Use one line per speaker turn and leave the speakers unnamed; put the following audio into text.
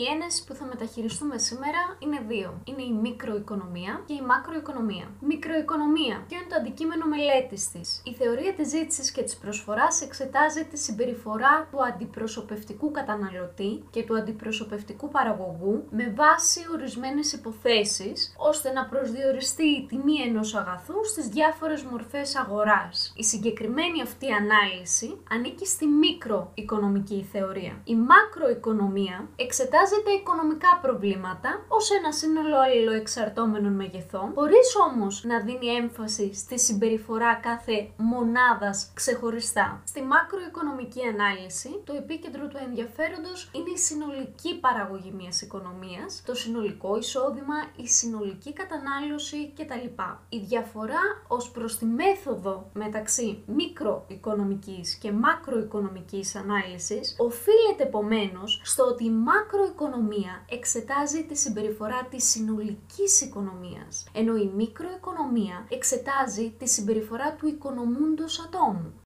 Οι έννοιες που θα μεταχειριστούμε σήμερα είναι δύο. Είναι η μικροοικονομία και η μακροοικονομία. Μικροοικονομία. Ποιο είναι το αντικείμενο μελέτης της; Η θεωρία της ζήτησης και της προσφοράς εξετάζει τη συμπεριφορά του αντιπροσωπευτικού καταναλωτή και του αντιπροσωπευτικού παραγωγού με βάση ορισμένες υποθέσεις, ώστε να προσδιοριστεί η τιμή ενός αγαθού στις διάφορες μορφές αγοράς. Η συγκεκριμένη αυτή ανάλυση ανήκει στη μικροοικονομική θεωρία. Η μακροοικονομία εξετάζει εξετάζεται οικονομικά προβλήματα ως ένα σύνολο αλληλοεξαρτώμενων μεγεθών, χωρίς όμως να δίνει έμφαση στη συμπεριφορά κάθε μονάδας ξεχωριστά. Στη μακροοικονομική ανάλυση, το επίκεντρο του ενδιαφέροντος είναι η συνολική παραγωγή μιας οικονομίας, το συνολικό εισόδημα, η συνολική κατανάλωση κτλ. Η διαφορά ως προς τη μέθοδο μεταξύ μικροοικονομικής και μακροοικονομικής ανάλυσης οφείλεται επομένως στο ότι η μακροοικονομική οικονομία εξετάζει τη συμπεριφορά της συνολικής οικονομίας, ενώ η μικροοικονομία εξετάζει τη συμπεριφορά του οικονομούντος ατόμου.